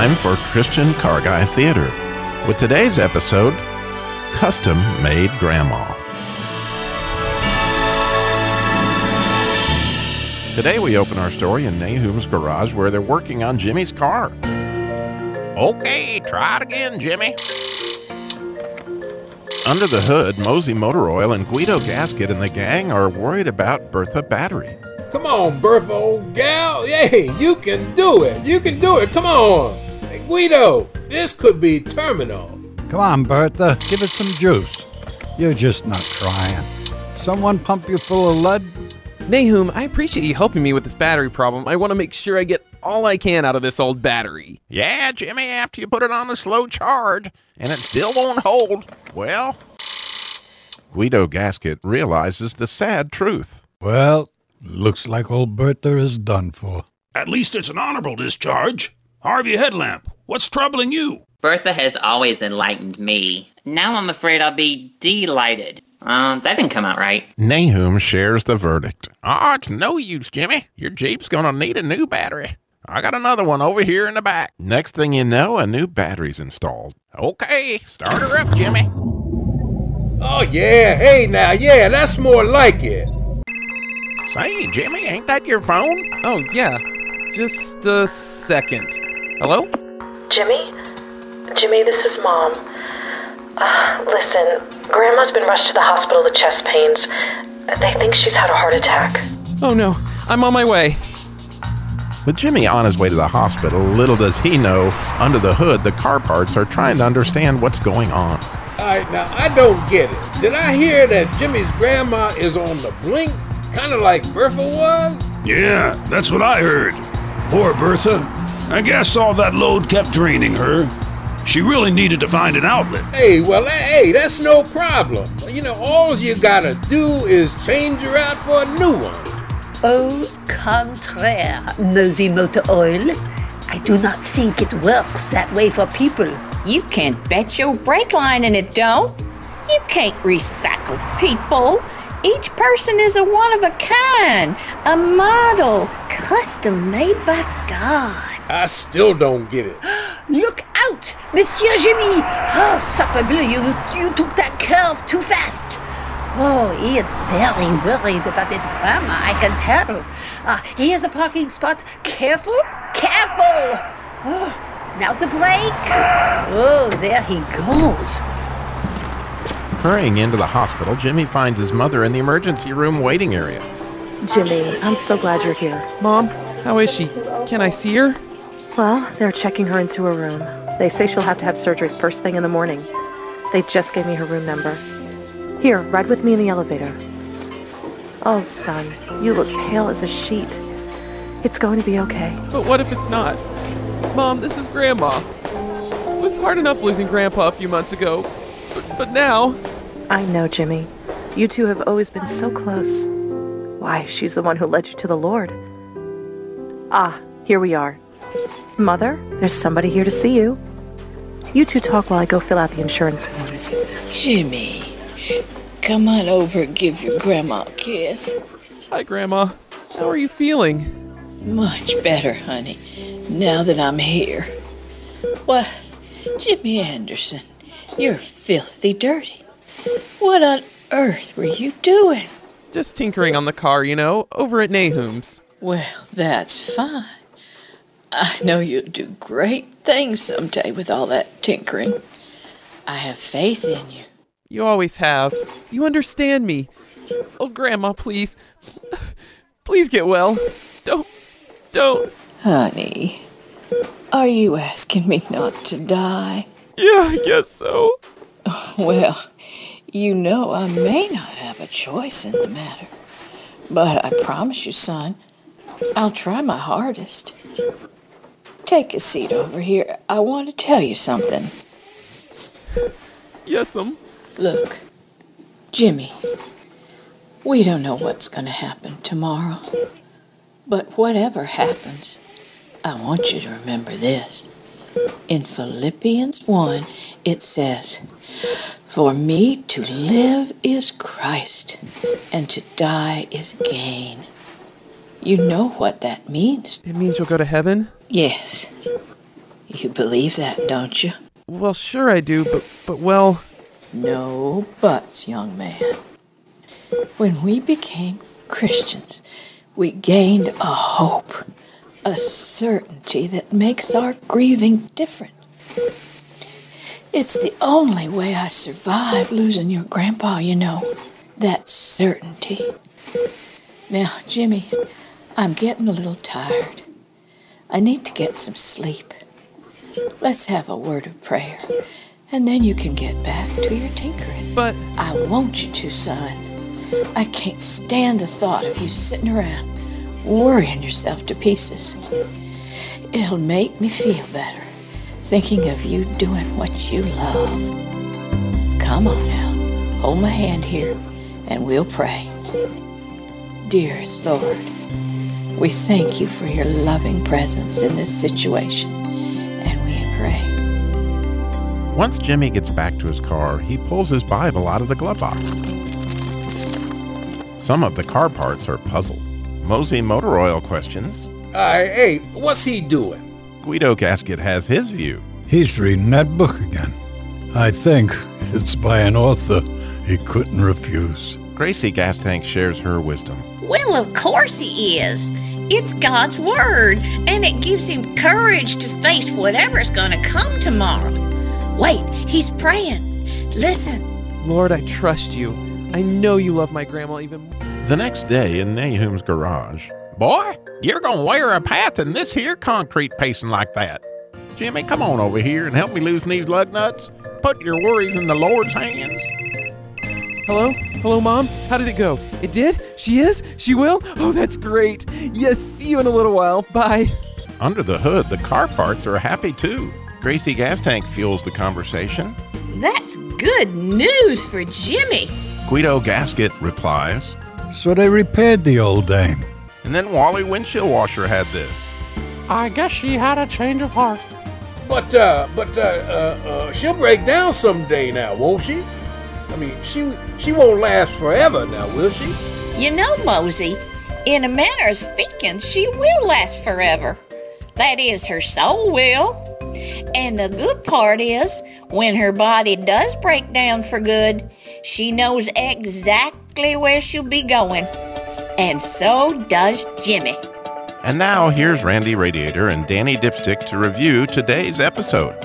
time for Christian Car Guy Theater with today's episode Custom Made Grandma. Today we open our story in Nahum's garage where they're working on Jimmy's car. Okay, try it again, Jimmy. Under the hood, Mosey Motor Oil and Guido Gasket and the gang are worried about Bertha Battery. Come on, Bertha, old gal. Hey, you can do it. You can do it. Come on. Hey, Guido, this could be terminal. Come on, Bertha, give it some juice. You're just not trying. Someone pump you full of lead? Nahum, I appreciate you helping me with this battery problem. I want to make sure I get all I can out of this old battery. Yeah, Jimmy, after you put it on the slow charge and it still won't hold, well. Guido Gasket realizes the sad truth. Well, looks like old Bertha is done for. At least it's an honorable discharge. Harvey Headlamp, what's troubling you? Bertha has always enlightened me. Now I'm afraid I'll be delighted. Uh, that didn't come out right. Nahum shares the verdict. Oh, it's no use, Jimmy. Your Jeep's gonna need a new battery. I got another one over here in the back. Next thing you know, a new battery's installed. Okay, start her up, Jimmy. Oh, yeah. Hey, now, yeah, that's more like it. Say, Jimmy, ain't that your phone? Oh, yeah. Just a second. Hello? Jimmy? Jimmy, this is Mom. Uh, listen, Grandma's been rushed to the hospital with chest pains. They think she's had a heart attack. Oh no, I'm on my way. With Jimmy on his way to the hospital, little does he know, under the hood, the car parts are trying to understand what's going on. All right, now, I don't get it. Did I hear that Jimmy's grandma is on the blink? Kind of like Bertha was? Yeah, that's what I heard. Poor Bertha. I guess all that load kept draining her. She really needed to find an outlet. Hey, well, eh, hey, that's no problem. You know, all you gotta do is change her out for a new one. Au contraire, Mosey Motor Oil. I do not think it works that way for people. You can't bet your brake line and it don't. You can't recycle people. Each person is a one of a kind, a model, custom made by God. I still don't get it. Look out, Monsieur Jimmy! Oh, sacrebleu, you, you took that curve too fast. Oh, he is very worried about his grandma, I can tell. Ah, here's a parking spot. Careful, careful! Oh, now's the brake. Oh, there he goes. Hurrying into the hospital, Jimmy finds his mother in the emergency room waiting area. Jimmy, I'm so glad you're here. Mom, how is she? Can I see her? Well, they're checking her into a room. They say she'll have to have surgery first thing in the morning. They just gave me her room number. Here, ride with me in the elevator. Oh, son, you look pale as a sheet. It's going to be okay. But what if it's not? Mom, this is Grandma. It was hard enough losing Grandpa a few months ago, but, but now. I know, Jimmy. You two have always been so close. Why, she's the one who led you to the Lord. Ah, here we are. Mother, there's somebody here to see you. You two talk while I go fill out the insurance forms. Jimmy, come on over and give your grandma a kiss. Hi, Grandma. How are you feeling? Much better, honey, now that I'm here. Why, Jimmy Anderson, you're filthy dirty. What on earth were you doing? Just tinkering on the car, you know, over at Nahum's. Well, that's fine. I know you'll do great things someday with all that tinkering. I have faith in you. You always have. You understand me. Oh, Grandma, please. Please get well. Don't. Don't. Honey, are you asking me not to die? Yeah, I guess so. Well, you know I may not have a choice in the matter. But I promise you, son, I'll try my hardest. Take a seat over here. I want to tell you something. Yes'm. Look, Jimmy, we don't know what's going to happen tomorrow. But whatever happens, I want you to remember this. In Philippians 1, it says, For me to live is Christ, and to die is gain. You know what that means. It means you'll go to heaven? Yes. You believe that, don't you? Well, sure I do, but but well, No buts, young man. When we became Christians, we gained a hope, a certainty that makes our grieving different. It's the only way I survived losing your grandpa, you know. That certainty. Now, Jimmy, I'm getting a little tired. I need to get some sleep. Let's have a word of prayer, and then you can get back to your tinkering. but I want you to, son. I can't stand the thought of you sitting around worrying yourself to pieces. It'll make me feel better thinking of you doing what you love. Come on now, hold my hand here and we'll pray. Dearest Lord, we thank you for your loving presence in this situation and we pray. Once Jimmy gets back to his car, he pulls his Bible out of the glove box. Some of the car parts are puzzle. Mosey Motor Oil questions. Uh, hey, what's he doing? Guido Gasket has his view. He's reading that book again. I think it's by an author he couldn't refuse. Gracie Gastank shares her wisdom. Well, of course he is. It's God's Word, and it gives him courage to face whatever's going to come tomorrow. Wait, he's praying. Listen. Lord, I trust you. I know you love my grandma even more. The next day in Nahum's garage. Boy, you're gonna wear a path in this here concrete pacing like that. Jimmy, come on over here and help me loosen these lug nuts. Put your worries in the Lord's hands. Hello? Hello, Mom? How did it go? It did? She is? She will? Oh, that's great. Yes, see you in a little while. Bye. Under the hood, the car parts are happy too. Gracie Gas Tank fuels the conversation. That's good news for Jimmy. Guido Gasket replies. So they repaired the old dame. And then Wally Windshield Washer had this. I guess she had a change of heart. But, uh, but, uh, uh, uh, she'll break down someday now, won't she? I mean, she she won't last forever now, will she? You know, Mosey, in a manner of speaking, she will last forever. That is, her soul will. And the good part is, when her body does break down for good, she knows exactly where she'll be going. And so does Jimmy. And now here's Randy Radiator and Danny Dipstick to review today's episode.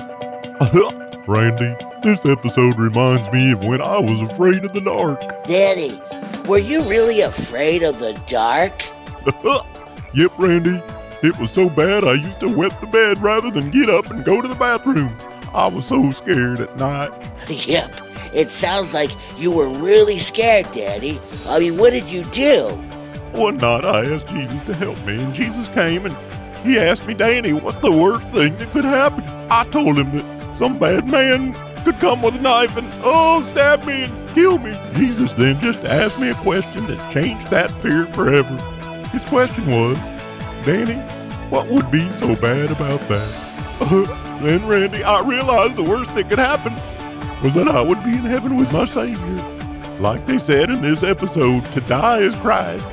Randy, this episode reminds me of when I was afraid of the dark. Daddy, were you really afraid of the dark? yep, Randy. It was so bad I used to wet the bed rather than get up and go to the bathroom. I was so scared at night. yep. It sounds like you were really scared, Daddy. I mean, what did you do? One night I asked Jesus to help me, and Jesus came and he asked me, Danny, what's the worst thing that could happen? I told him that some bad man could come with a knife and, oh, stab me and kill me. Jesus then just asked me a question that changed that fear forever. His question was, Danny, what would be so bad about that? Uh, then, Randy, I realized the worst that could happen was that I would be in heaven with my Savior. Like they said in this episode, to die is Christ,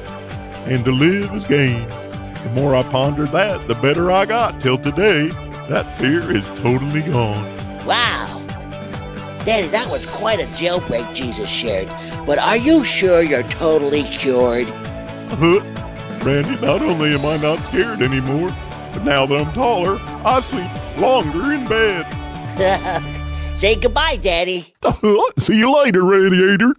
and to live is gain. The more I pondered that, the better I got till today. That fear is totally gone. Wow. Daddy, that was quite a jailbreak Jesus shared. But are you sure you're totally cured? Uh-huh. Randy, not only am I not scared anymore, but now that I'm taller, I sleep longer in bed. Say goodbye, Daddy. See you later, Radiator.